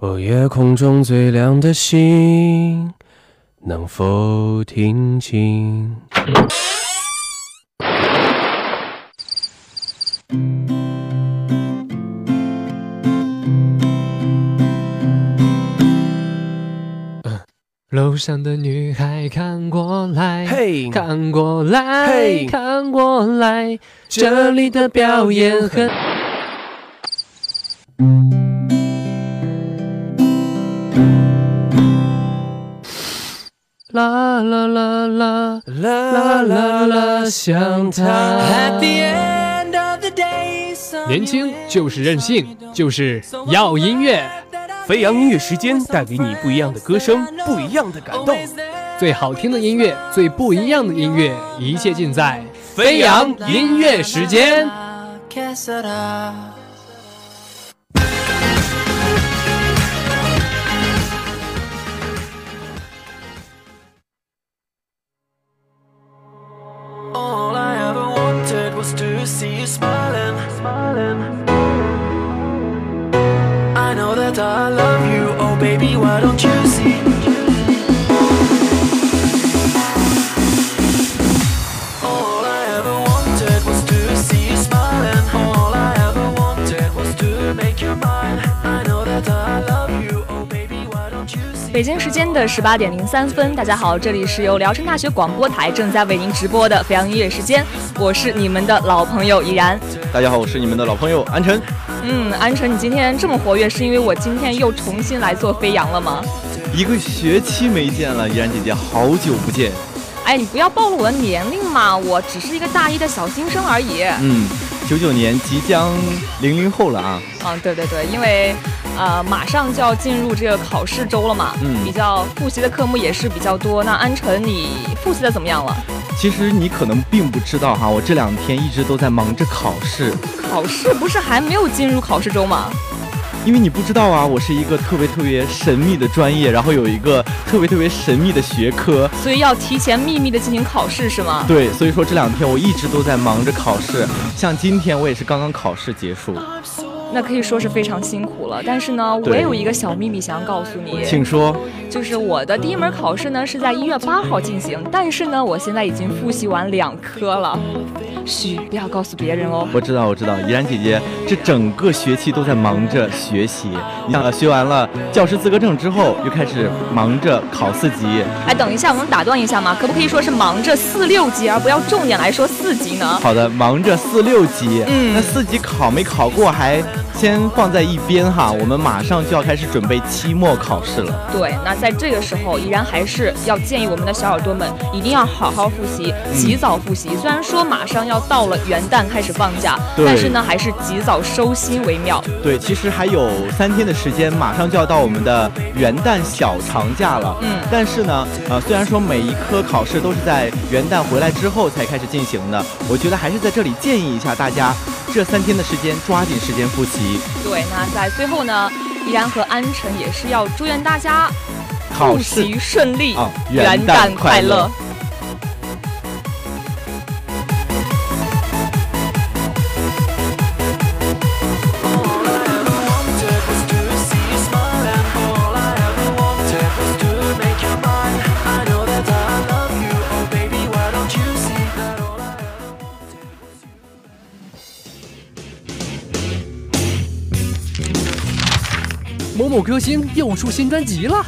哦，夜空中最亮的星，能否听清？楼上的女孩看过来，嘿，看过来，嘿看过来，这里的表演很。啦啦啦啦啦啦啦，想他。年轻就是任性，就是要音乐。飞扬音乐时间带给你不一样的歌声，不一样的感动。最好听的音乐，最不一样的音乐，一切尽在飞扬音乐时间。I love you. Oh, baby, why don't you see? ME？北京时间的十八点零三分，大家好，这里是由聊城大学广播台正在为您直播的飞扬音乐时间，我是你们的老朋友依然。大家好，我是你们的老朋友安晨。嗯，安晨，你今天这么活跃，是因为我今天又重新来做飞扬了吗？一个学期没见了，依然姐姐，好久不见。哎，你不要暴露我的年龄嘛，我只是一个大一的小新生而已。嗯，九九年即将零零后了啊。嗯，对对对，因为呃马上就要进入这个考试周了嘛，嗯比较复习的科目也是比较多。那安晨，你复习的怎么样了？其实你可能并不知道哈，我这两天一直都在忙着考试，考试不是还没有进入考试周吗？因为你不知道啊，我是一个特别特别神秘的专业，然后有一个特别特别神秘的学科。所以要提前秘密的进行考试是吗？对，所以说这两天我一直都在忙着考试，像今天我也是刚刚考试结束。那可以说是非常辛苦了。但是呢，我也有一个小秘密想要告诉你，请说。就是我的第一门考试呢是在一月八号进行，但是呢，我现在已经复习完两科了。嘘，不要告诉别人哦。我知道，我知道，怡然姐姐这整个学期都在忙着学习。你想，学完了教师资格证之后，又开始忙着考四级。哎，等一下，我能打断一下吗？可不可以说是忙着四六级，而不要重点来说四级呢？好的，忙着四六级。嗯那四级考没考过，还先放在一边哈。我们马上就要开始准备期末考试了。对，那在这个时候，依然还是要建议我们的小耳朵们一定要好好复习，及早复习。虽然说马上要到了元旦开始放假，但是呢，还是及早收心为妙。对，其实还有三天的时间，马上就要到我们的元旦小长假了。嗯但是呢，呃，虽然说每一科考试都是在元旦回来之后才开始进行的，我觉得还是在这里建议一下大家，这三天的时间抓紧时间复习。对，那在最后呢，依然和安晨也是要祝愿大家复考试。习顺利，元旦快乐某某歌星又出新专辑了。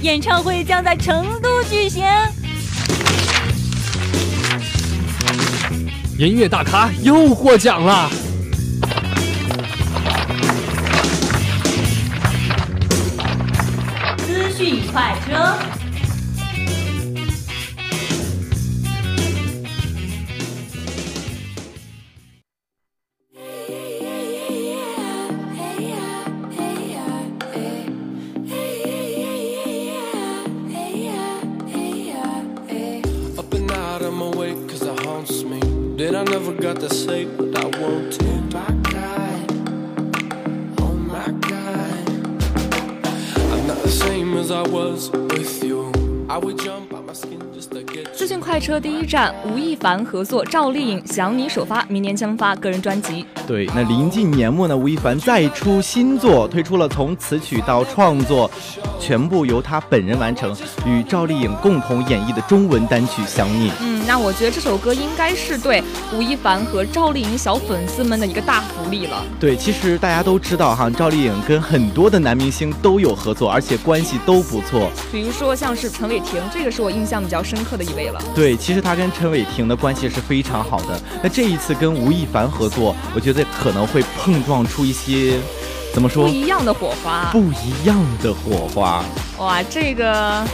演唱会将在成都举行。音乐大咖又获奖了。资讯快车。战凡合作赵丽颖《想你》首发，明年将发个人专辑。对，那临近年末呢，吴亦凡再出新作，推出了从词曲到创作全部由他本人完成，与赵丽颖共同演绎的中文单曲《想你》。嗯，那我觉得这首歌应该是对吴亦凡和赵丽颖小粉丝们的一个大福利了。对，其实大家都知道哈，赵丽颖跟很多的男明星都有合作，而且关系都不错。比如说像是陈伟霆，这个是我印象比较深刻的一位了。对，其实他跟陈伟霆的关系是非常好的。那这一次跟吴亦凡合作，我觉得可能会碰撞出一些，怎么说？不一样的火花。不一样的火花。哇，这个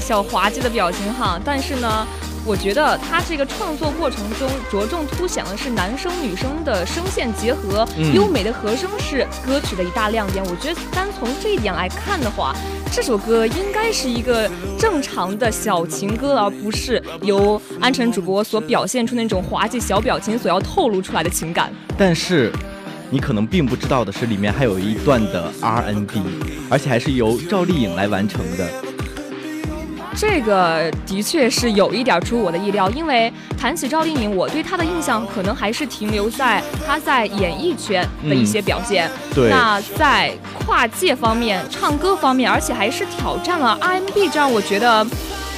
小滑稽的表情哈，但是呢。我觉得他这个创作过程中着重凸显的是男生女生的声线结合，嗯优美的和声是歌曲的一大亮点。我觉得单从这一点来看的话，这首歌应该是一个正常的小情歌，而不是由安晨主播所表现出那种滑稽小表情所要透露出来的情感。但是。你可能并不知道的是，里面还有一段的 R N B，而且还是由赵丽颖来完成的。这个的确是有一点出我的意料，因为谈起赵丽颖，我对她的印象可能还是停留在她在演艺圈的一些表现。嗯、对，那在跨界方面、唱歌方面，而且还是挑战了 R&B，这样我觉得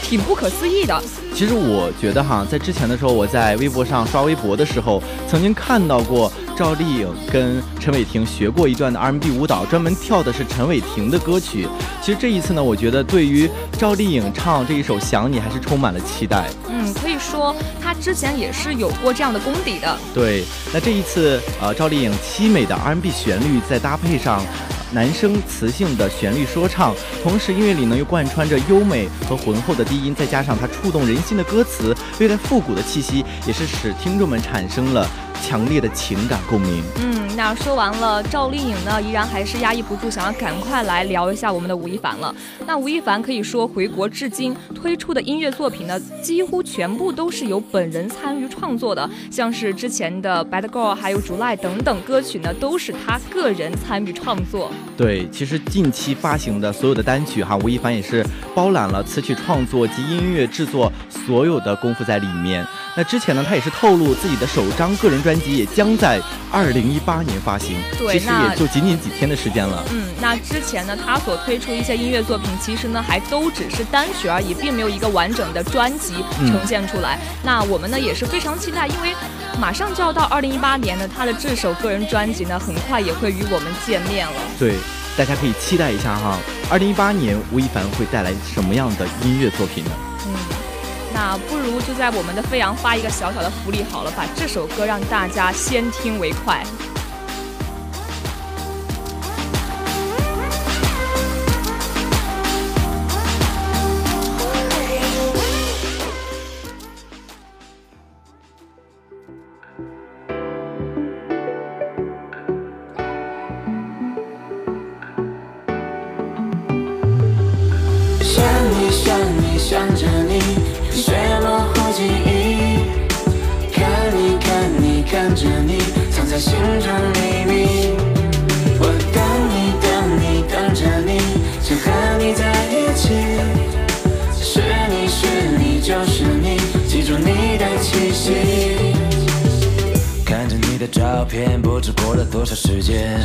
挺不可思议的。其实我觉得哈，在之前的时候，我在微博上刷微博的时候，曾经看到过赵丽颖跟陈伟霆学过一段的 R&B 舞蹈，专门跳的是陈伟霆的歌曲。其实这一次呢，我觉得对于赵丽颖唱这一首《想你》还是充满了期待。嗯，可以说她之前也是有过这样的功底的。对，那这一次呃，赵丽颖凄美的 R&B 旋律再搭配上。男声磁性的旋律说唱，同时音乐里呢又贯穿着优美和浑厚的低音，再加上它触动人心的歌词，略带复古的气息，也是使听众们产生了强烈的情感共鸣。嗯，那说完了赵丽颖呢，依然还是压抑不住想要赶快来聊一下我们的吴亦凡了。那吴亦凡可以说回国至今推出的音乐作品呢，几乎全部都是由本人参与创作的，像是之前的《Bad Girl》还有《竹赖》等等歌曲呢，都是他个人参与创作。对，其实近期发行的所有的单曲哈，吴亦凡也是包揽了词曲创作及音乐制作所有的功夫在里面。那之前呢，他也是透露自己的首张个人专辑也将在二零一八年发行，对，其实也就仅仅几天的时间了。嗯，那之前呢，他所推出一些音乐作品，其实呢还都只是单曲而已，并没有一个完整的专辑呈现出来。嗯、那我们呢也是非常期待，因为马上就要到二零一八年呢，他的这首个人专辑呢，很快也会与我们见面了。对。大家可以期待一下哈，二零一八年吴亦凡会带来什么样的音乐作品呢？嗯，那不如就在我们的飞扬发一个小小的福利好了，把这首歌让大家先听为快。心中秘密。我等你等你等着你，想和你在一起。是你是你就是你，记住你的气息。看着你的照片，不知过了多少时间。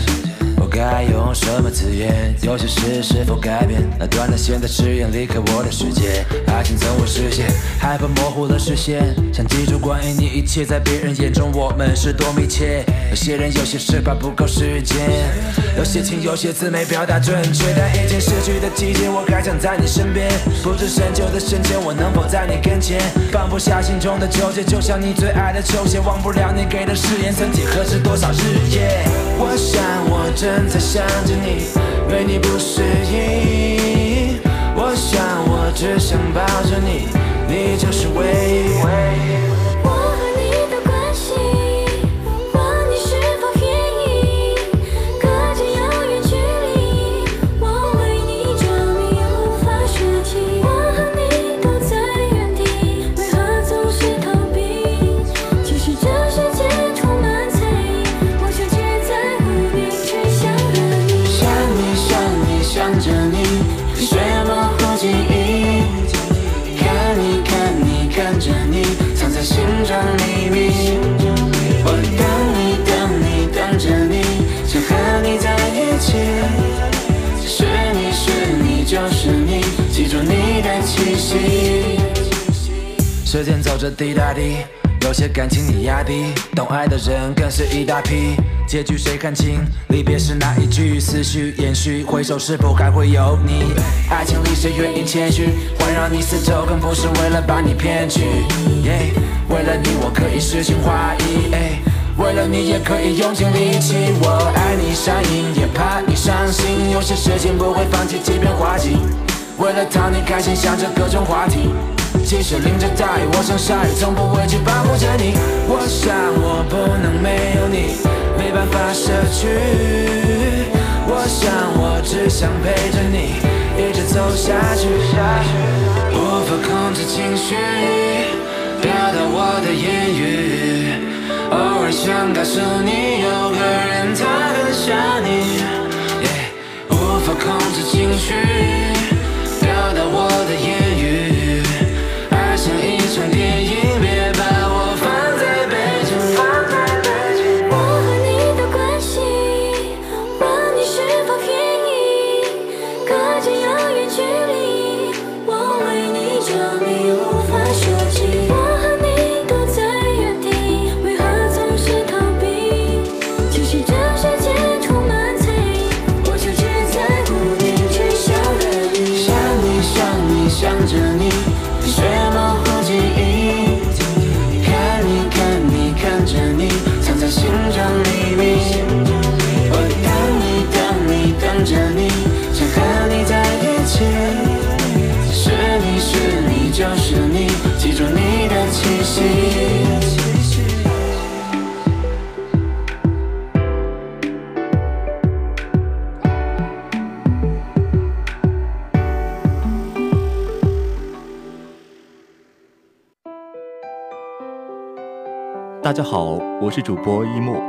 我该用什么字眼？有些事是否改变？那断了线的誓言离开我的世界，爱情从未实现，害怕模糊了视线。想记住关于你一切，在别人眼中我们是多密切。有些人有些事怕不够时间，有些情有些字没表达准确。但已经失去的季节，我还想在你身边。不知深秋的深浅，我能否在你跟前？放不下心中的纠结，就像你最爱的球鞋，忘不了你给的誓言，曾几何时多少日夜。我想我正在想着你，为你不适应。我想我只想抱着你，你就是唯一。时间走着滴答滴，有些感情你压低，懂爱的人更是一大批。结局谁看清？离别时那一句，思绪延续，回首是否还会有你？爱情里谁愿意谦虚，环绕你四周，更不是为了把你骗去。耶为了你，我可以诗情画意。为了你也可以用尽力气，我爱你上瘾，也怕你伤心。有些事情不会放弃，即便花季。为了讨你开心，想着各种话题。即使淋着大雨，我想下雨，从不畏惧保护着你。我想我不能没有你，没办法舍去。我想我只想陪着你，一直走下去。无法控制情绪，表达我的言语。偶尔想告诉你，有个人他很想你。Yeah，无法控制情绪，大家好，我是主播一木，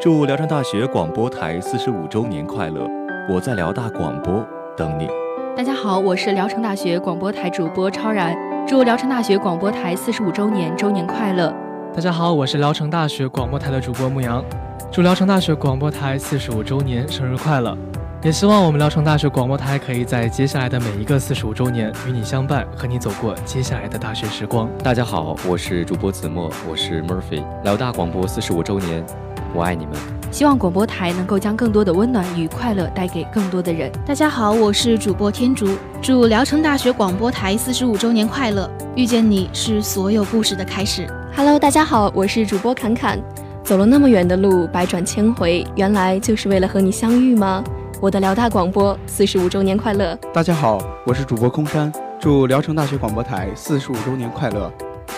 祝聊城大学广播台四十五周年快乐！我在辽大广播等你。大家好，我是聊城大学广播台主播超然，祝聊城大学广播台四十五周年周年快乐！大家好，我是聊城大学广播台的主播牧羊，祝聊城大学广播台四十五周年生日快乐！也希望我们聊城大学广播台可以在接下来的每一个四十五周年与你相伴，和你走过接下来的大学时光。大家好，我是主播子墨，我是 Murphy，辽大广播四十五周年，我爱你们。希望广播台能够将更多的温暖与快乐带给更多的人。大家好，我是主播天竺，祝聊城大学广播台四十五周年快乐！遇见你是所有故事的开始。Hello，大家好，我是主播侃侃。走了那么远的路，百转千回，原来就是为了和你相遇吗？我的辽大广播四十五周年快乐！大家好，我是主播空山，祝聊城大学广播台四十五周年快乐！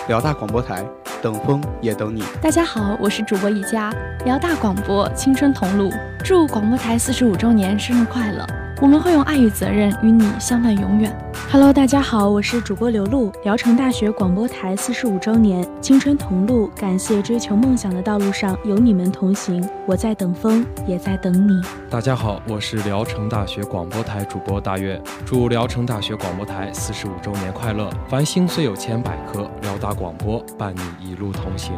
辽大广播台，等风也等你。大家好，我是主播一佳，辽大广播青春同路，祝广播台四十五周年生日快乐！我们会用爱与责任与你相伴永远。Hello，大家好，我是主播刘露，聊城大学广播台四十五周年，青春同路，感谢追求梦想的道路上有你们同行，我在等风，也在等你。大家好，我是聊城大学广播台主播大月，祝聊城大学广播台四十五周年快乐！繁星虽有千百颗，辽大广播伴你一路同行。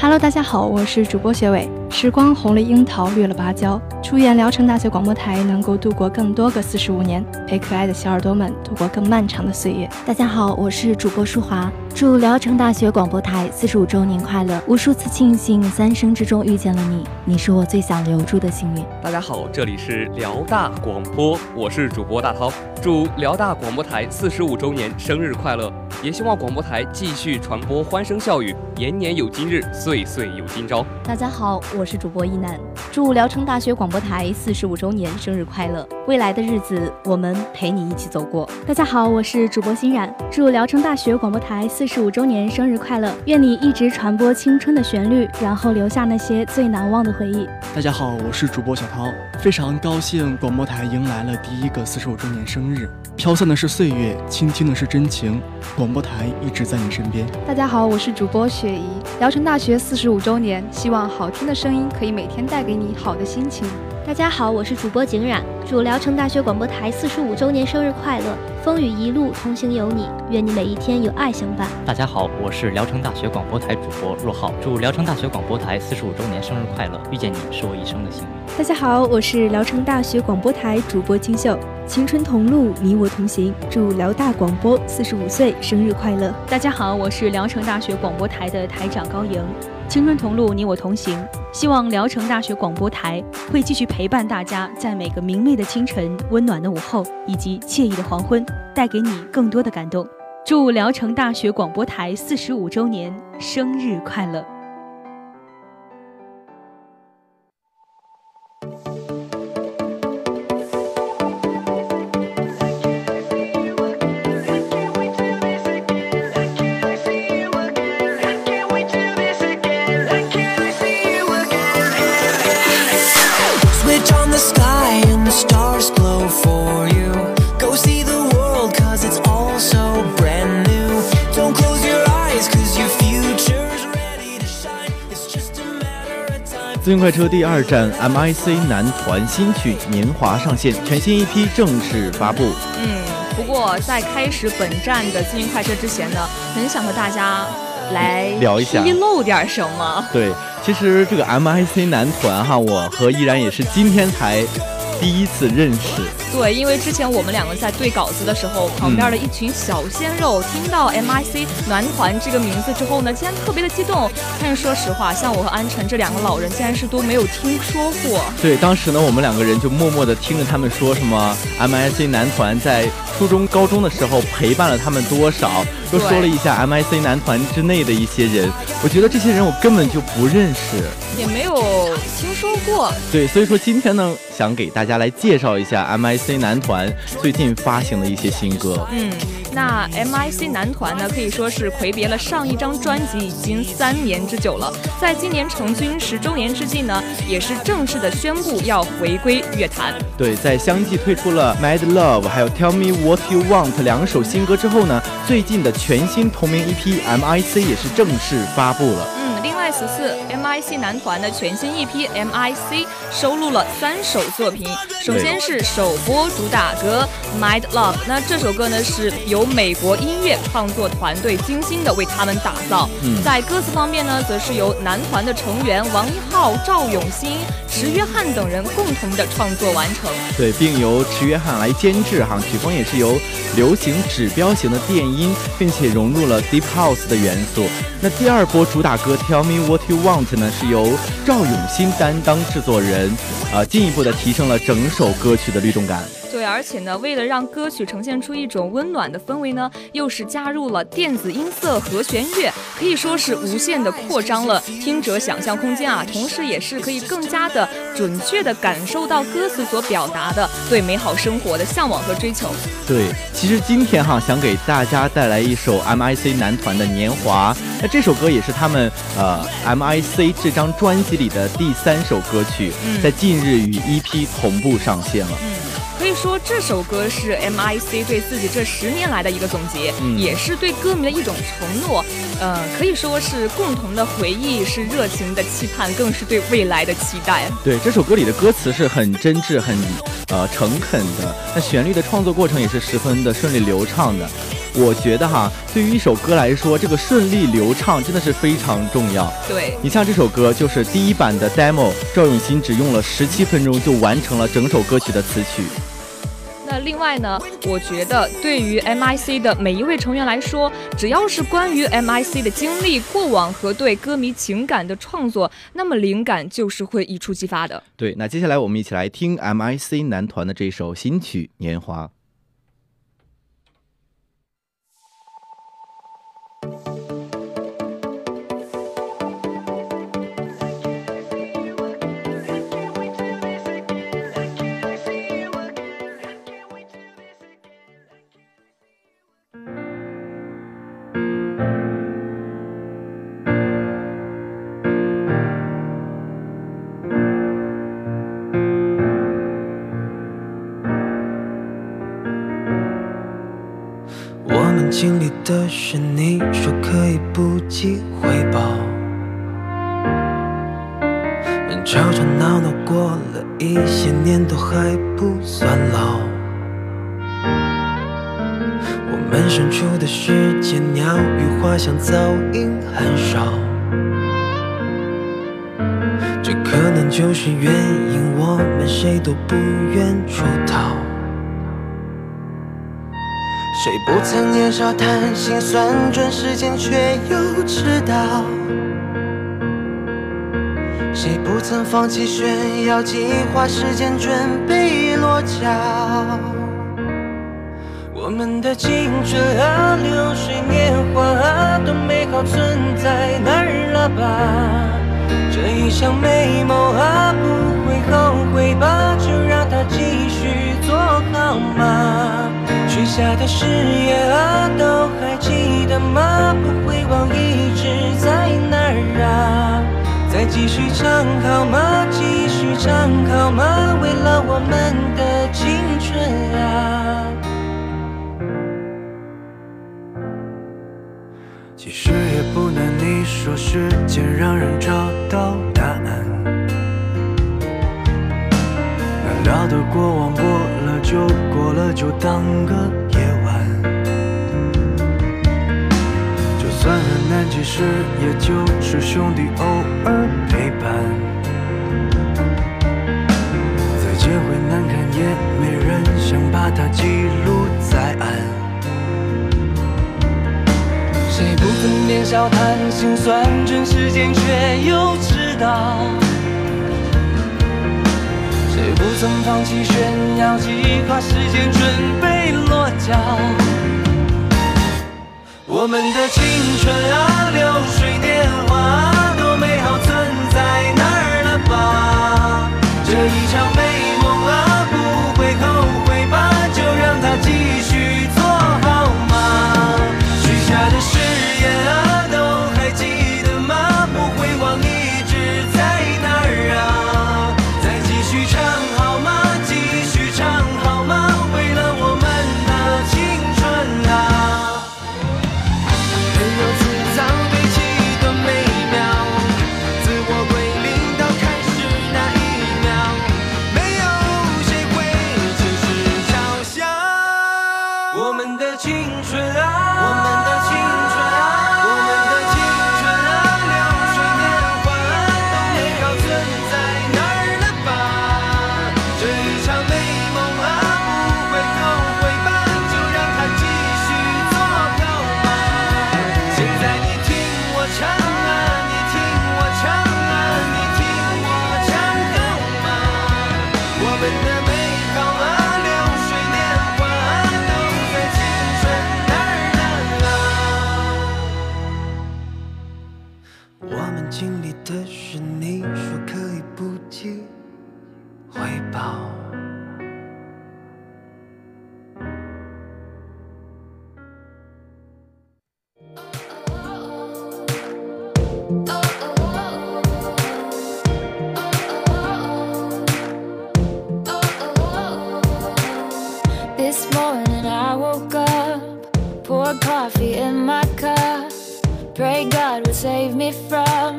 Hello，大家好，我是主播学伟。时光红了樱桃，绿了芭蕉，祝愿聊城大学广播台能够度过更多个四十五年，陪可爱的小耳朵们度过更漫长的岁月。大家好，我是主播舒华，祝聊城大学广播台四十五周年快乐！无数次庆幸三生之中遇见了你，你是我最想留住的幸运。大家好，这里是辽大广播，我是主播大涛，祝辽大广播台四十五周年生日快乐！也希望广播台继续传播欢声笑语，年年有今日，岁岁有今朝。大家好，我是主播一楠，祝聊城大学广播台四十五周年生日快乐！未来的日子，我们陪你一起走过。大家好，我是主播欣冉，祝聊城大学广播台四十五周年生日快乐！愿你一直传播青春的旋律，然后留下那些最难忘的回忆。大家好，我是主播小涛，非常高兴广播台迎来了第一个四十五周年生日。飘散的是岁月，倾听的是真情，广播台一直在你身边。大家好，我是主播雪怡，聊城大学四十五周年，希望好听的声音可以每天带给你好的心情。大家好，我是主播景冉，祝聊城大学广播台四十五周年生日快乐！风雨一路同行有你，愿你每一天有爱相伴。大家好，我是聊城大学广播台主播若浩，祝聊城大学广播台四十五周年生日快乐！遇见你是我一生的幸运。大家好，我是聊城大学广播台主播金秀，青春同路，你我同行，祝辽大广播四十五岁生日快乐！大家好，我是聊城大学广播台的台长高莹，青春同路，你我同行，希望聊城大学广播台会继续陪伴大家，在每个明媚的清晨、温暖的午后以及惬意的黄昏，带给你更多的感动。祝聊城大学广播台四十五周年生日快乐！自行快车第二站，MIC 男团新曲《年华》上线，全新一批正式发布。嗯，不过在开始本站的资讯快车之前呢，很想和大家来聊一下披露点什么。对，其实这个 MIC 男团哈，我和依然也是今天才第一次认识。对，因为之前我们两个在对稿子的时候，旁边的一群小鲜肉听到 MIC 男团这个名字之后呢，竟然特别的激动。但是说实话，像我和安晨这两个老人，竟然是都没有听说过。对，当时呢，我们两个人就默默的听着他们说什么 MIC 男团在初中、高中的时候陪伴了他们多少，又说了一下 MIC 男团之内的一些人。我觉得这些人我根本就不认识，也没有听说过。对，所以说今天呢，想给大家来介绍一下 MIC 男团最近发行的一些新歌。嗯，那 MIC 男团呢，可以说是魁别了上一张专辑已经三年之久了，在今年成军十周年之际呢，也是正式的宣布要回归乐坛。对，在相继推出了《Mad Love》还有《Tell Me What You Want》两首新歌之后呢，最近的全新同名 EP《MIC》也是正式发布了。嗯，另外此次 MIC 男团的全新一批 MIC 收录了三首作品，首先是首播主打歌《Mad Love》，那这首歌呢是由美国音乐创作团队精心的为他们打造。嗯在歌词方面呢，则是由男团的成员王一浩、赵永新、池约翰等人共同的创作完成。对，并由池约翰来监制哈，曲风也是由流行指标型的电音，并且融入了 Deep House 的元素。那第二波主打歌《Tell Me What You Want》呢，是由赵永新担当制作人，啊、进一步的提升了整首歌曲的律动感。对，而且呢，为了让歌曲呈现出一种温暖的氛围呢，又是加入了电子音色和弦乐，可以说是无限的扩张了听者想象空间啊。同时，也是可以更加的准确的感受到歌词所表达的对美好生活的向往和追求。对，其实今天哈想给大家带来一首 MIC 男团的《年华》，那这首歌也是他们呃 MIC 这张专辑里的第三首歌曲，嗯在近日与 EP 同步上线了。可以说这首歌是 MIC 对自己这十年来的一个总结，嗯也是对歌迷的一种承诺。呃，可以说是共同的回忆，是热情的期盼，更是对未来的期待。对，这首歌里的歌词是很真挚、很呃诚恳的，那旋律的创作过程也是十分的顺利流畅的。我觉得哈，对于一首歌来说，这个顺利流畅真的是非常重要。对，你像这首歌，就是第一版的 demo，赵永新只用了十七分钟就完成了整首歌曲的词曲。那另外呢，我觉得对于 MIC 的每一位成员来说，只要是关于 MIC 的经历、过往和对歌迷情感的创作，那么灵感就是会一触即发的。对，那接下来我们一起来听 MIC 男团的这首新曲《年华》。的是你说可以不计回报，吵吵闹闹过了一些年都还不算老。我们身处的世界，鸟语花香噪音很少。这可能就是原因，我们谁都不愿出逃。谁不曾年少贪心，算准时间却又迟到？谁不曾放弃炫耀，计划时间准备落脚？我们的青春啊，流水年华啊，都美好存在哪儿了吧？这一场美梦啊，不会后悔吧？就让它继续做好吗？下的誓言啊，都还记得吗？不会忘，一直在哪儿啊？再继续唱好吗？继续唱好吗？为了我们的青春啊！其实也不难，你说时间让人找到答案。难料的过往过了就过了，就当个难，其实也就是兄弟偶尔陪伴。再见会难看，也没人想把它记录在案。谁不曾年少贪心，算准时间却又迟到？谁不曾放弃炫耀，计划时间准备落脚？我们的青春啊，流水年华，多美好，存在哪儿了吧？这一场美梦啊，不会后悔吧？就让它继续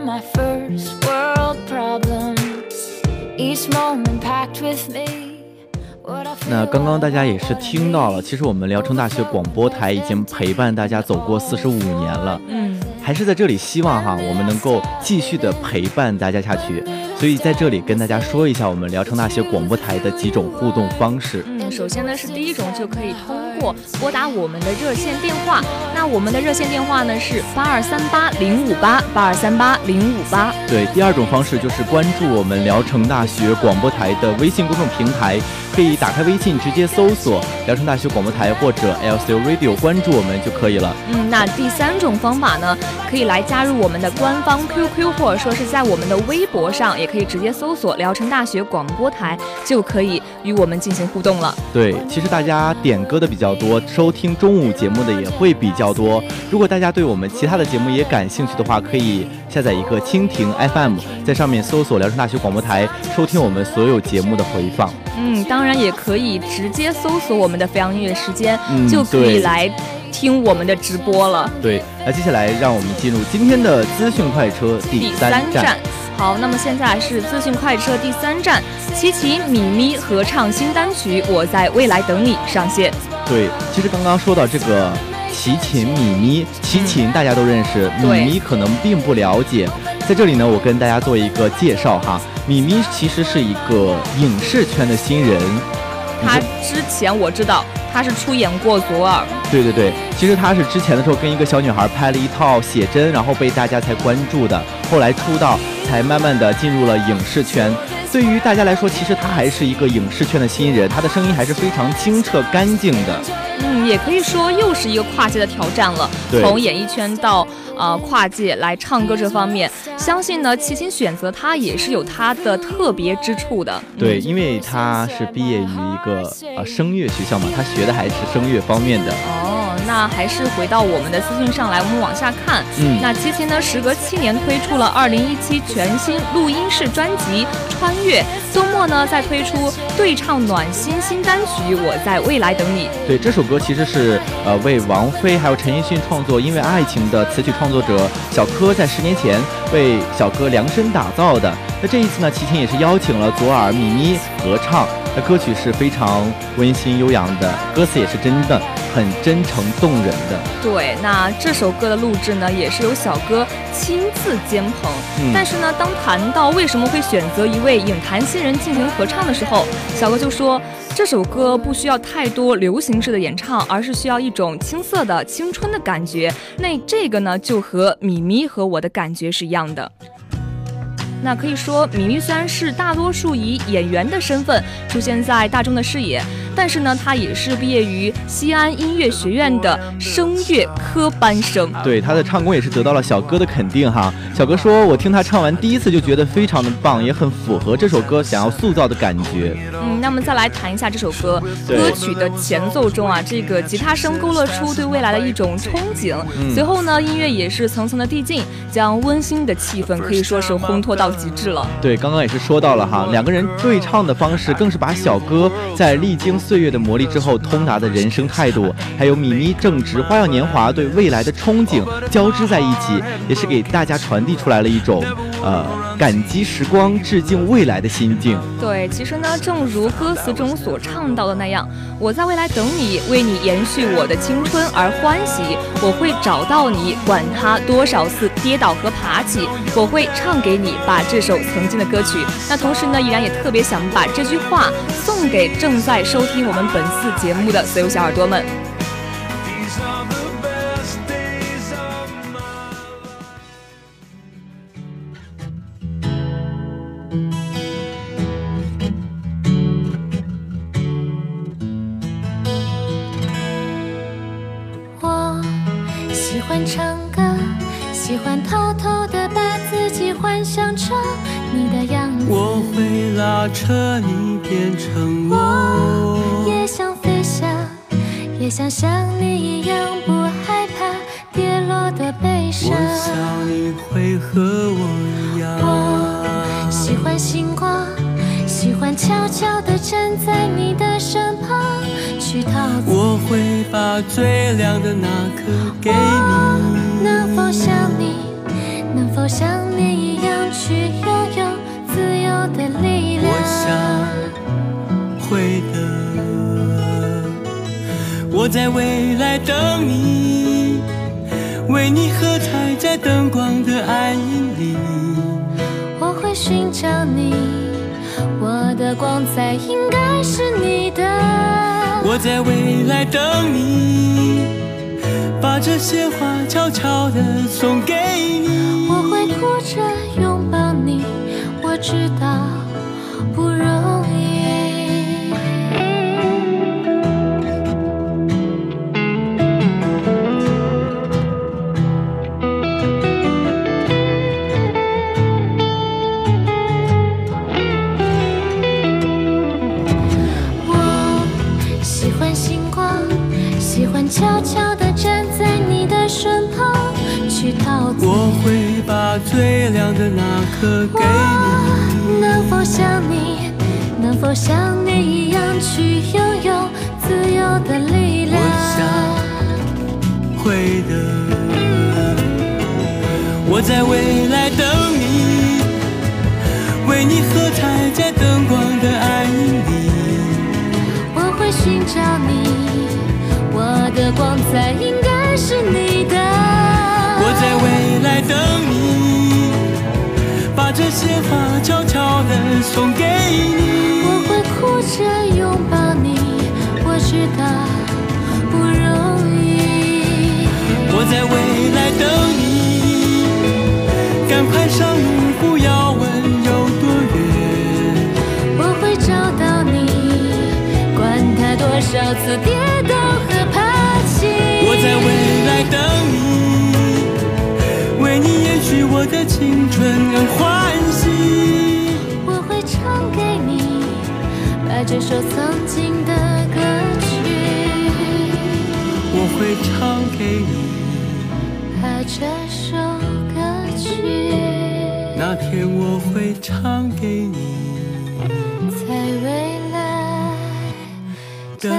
my first world problems. Each moment packed with me. 那刚刚大家也是听到了，其实我们聊城大学广播台已经陪伴大家走过四十五年了，嗯，还是在这里希望哈，我们能够继续的陪伴大家下去。所以在这里跟大家说一下我们聊城大学广播台的几种互动方式。嗯，首先呢是第一种就可以通过拨打我们的热线电话，那我们的热线电话呢是八二三八零五八八二三八零五八。对，第二种方式就是关注我们聊城大学广播台的微信公众平台，可以打开微信直接搜索聊城大学广播台或者 LCU Radio，关注我们就可以了。嗯，那第三种方法呢，可以来加入我们的官方 QQ，或者说是在我们的微博上，也可以直接搜索聊城大学广播台，就可以与我们进行互动了。对，其实大家点歌的比较多，收听中午节目的也会比较多。如果大家对我们其他的节目也感兴趣的话，可以下载一个蜻蜓 FM，在上面搜索聊城大学广播台，收听我们所有节目的回放。嗯，当然也可以直接搜索我们的飞扬音乐时间，嗯就可以来听我们的直播了。对，那接下来让我们进入今天的资讯快车第第三三站。好，那么现在是资讯快车第三站，齐齐、米咪合唱新单曲《我在未来等你》上线。对，其实刚刚说到这个齐秦、米咪，齐秦大家都认识，米对咪可能并不了解。在这里呢，我跟大家做一个介绍哈，米咪其实是一个影视圈的新人。他之前我知道他是出演过左耳，对对对，其实她是之前的时候跟一个小女孩拍了一套写真，然后被大家才关注的，后来出道，才慢慢的进入了影视圈。对于大家来说，其实她还是一个影视圈的新人，她的声音还是非常清澈干净的。嗯，也可以说又是一个跨界的挑战了。对从演艺圈到呃跨界来唱歌这方面，相信呢齐秦选择他也是有他的特别之处的。对，因为他是毕业于一个呃声乐学校嘛，他学的还是声乐方面的。哦，那还是回到我们的资讯上来，我们往下看。嗯那齐秦呢，时隔七年推出了二零一七全新录音室专辑《穿越》，周末呢再推出对唱暖心新单曲《我在未来等你》。对，这首歌其实是呃为王菲还有陈奕迅创作《因为爱情》的词曲创作者小柯在十年前为小柯量身打造的。那这一次呢，齐秦也是邀请了左耳、米妮合唱。那歌曲是非常温馨悠扬的，歌词也是真的很真诚动人的。对，那这首歌的录制呢，也是由小哥亲自监棚。嗯但是呢，当谈到为什么会选择一位影坛新人进行合唱的时候，小哥就说。这首歌不需要太多流行式的演唱，而是需要一种青涩的青春的感觉。那这个呢，就和米咪和我的感觉是一样的。那可以说，米咪虽然是大多数以演员的身份出现在大众的视野，但是呢，他也是毕业于西安音乐学院的声乐科班生。对他的唱功也是得到了小哥的肯定哈。小哥说，我听他唱完第一次就觉得非常的棒，也很符合这首歌想要塑造的感觉。嗯，那么再来谈一下这首歌，歌曲的前奏中啊，这个吉他声勾勒出对未来的一种憧憬。嗯随后呢，音乐也是层层的递进，将温馨的气氛可以说是烘托到极致了。对，刚刚也是说到了哈，两个人对唱的方式更是把小哥在历经岁月的磨砺之后通达的人生态度，还有米妮正值花样年华对未来的憧憬交织在一起，也是给大家传递出来了一种呃感激时光、致敬未来的心境。对，其实呢，正如歌词中所唱到的那样，我在未来等你，为你延续我的青春而欢喜。我会找到你，管他多少次跌倒和爬起，我会唱给你，把这首曾经的歌曲。那同时呢，依然也特别想把这句话送给正在收听我们本次节目的所有小耳朵们。会拉扯你变成我，也想飞翔，也想像你一样不害怕跌落的悲伤。我想你会和我一样。我喜欢星光，喜欢悄悄地站在你的身旁，去陶醉。我会把最亮的那颗给你。能否像你，能否像你一样去拥有自由的力量？我想会的。我在未来等你，为你喝彩在灯光的暗影里。我会寻找你，我的光彩应该是你的。我在未来等你，把这些话悄悄地送给你。我会哭着悄悄地站在你的身旁，去陶醉。我会把最亮的那颗给你。能否像你，能否像你一样去拥有自由的力量？我想会的。我在未光彩应该是你的。我在未来等你，把这些话悄悄地送给你。我会哭着拥抱你，我知道不容易。我在未来等你，赶快上路，不要问有多远。我会找到你，管他多少次跌倒为你延续我的青春而欢喜。我会唱给你，把这首曾经的歌曲，我会唱给你，把这首歌曲，那天我会唱给你。在未来等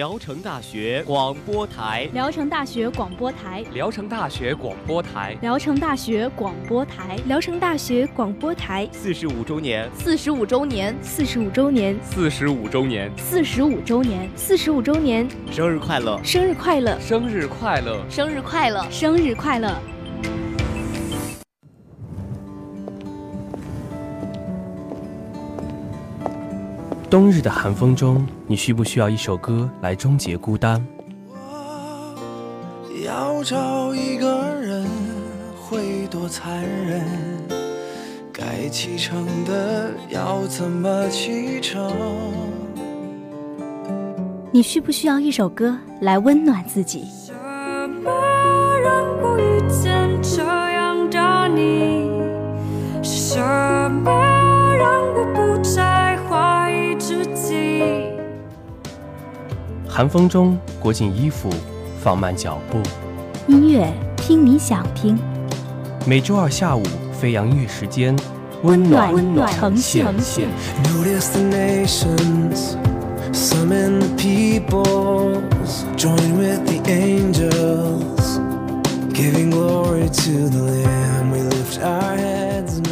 聊城大学广播台，聊城大学广播台，聊城大学广播台，聊城大学广播台，聊城大学广播台。四十五周年，四十五周年，四十五周年，四十五周年，四十五周年，四十五周年，生日快乐，生日快乐，生日快乐，生日快乐，生日快乐！冬日的寒风中，你需不需要一首歌来终结孤单？要找一个人会多残忍？该启程的要怎么启程？你需不需要一首歌来温暖自己？什么让我遇见这样的你？寒风中裹紧衣服，放慢脚步。音乐听你想听。每周二下午，飞扬音乐时间，温暖温暖呈现。Summon the peoples, join with the angels, giving glory to the Lamb. We lift our heads.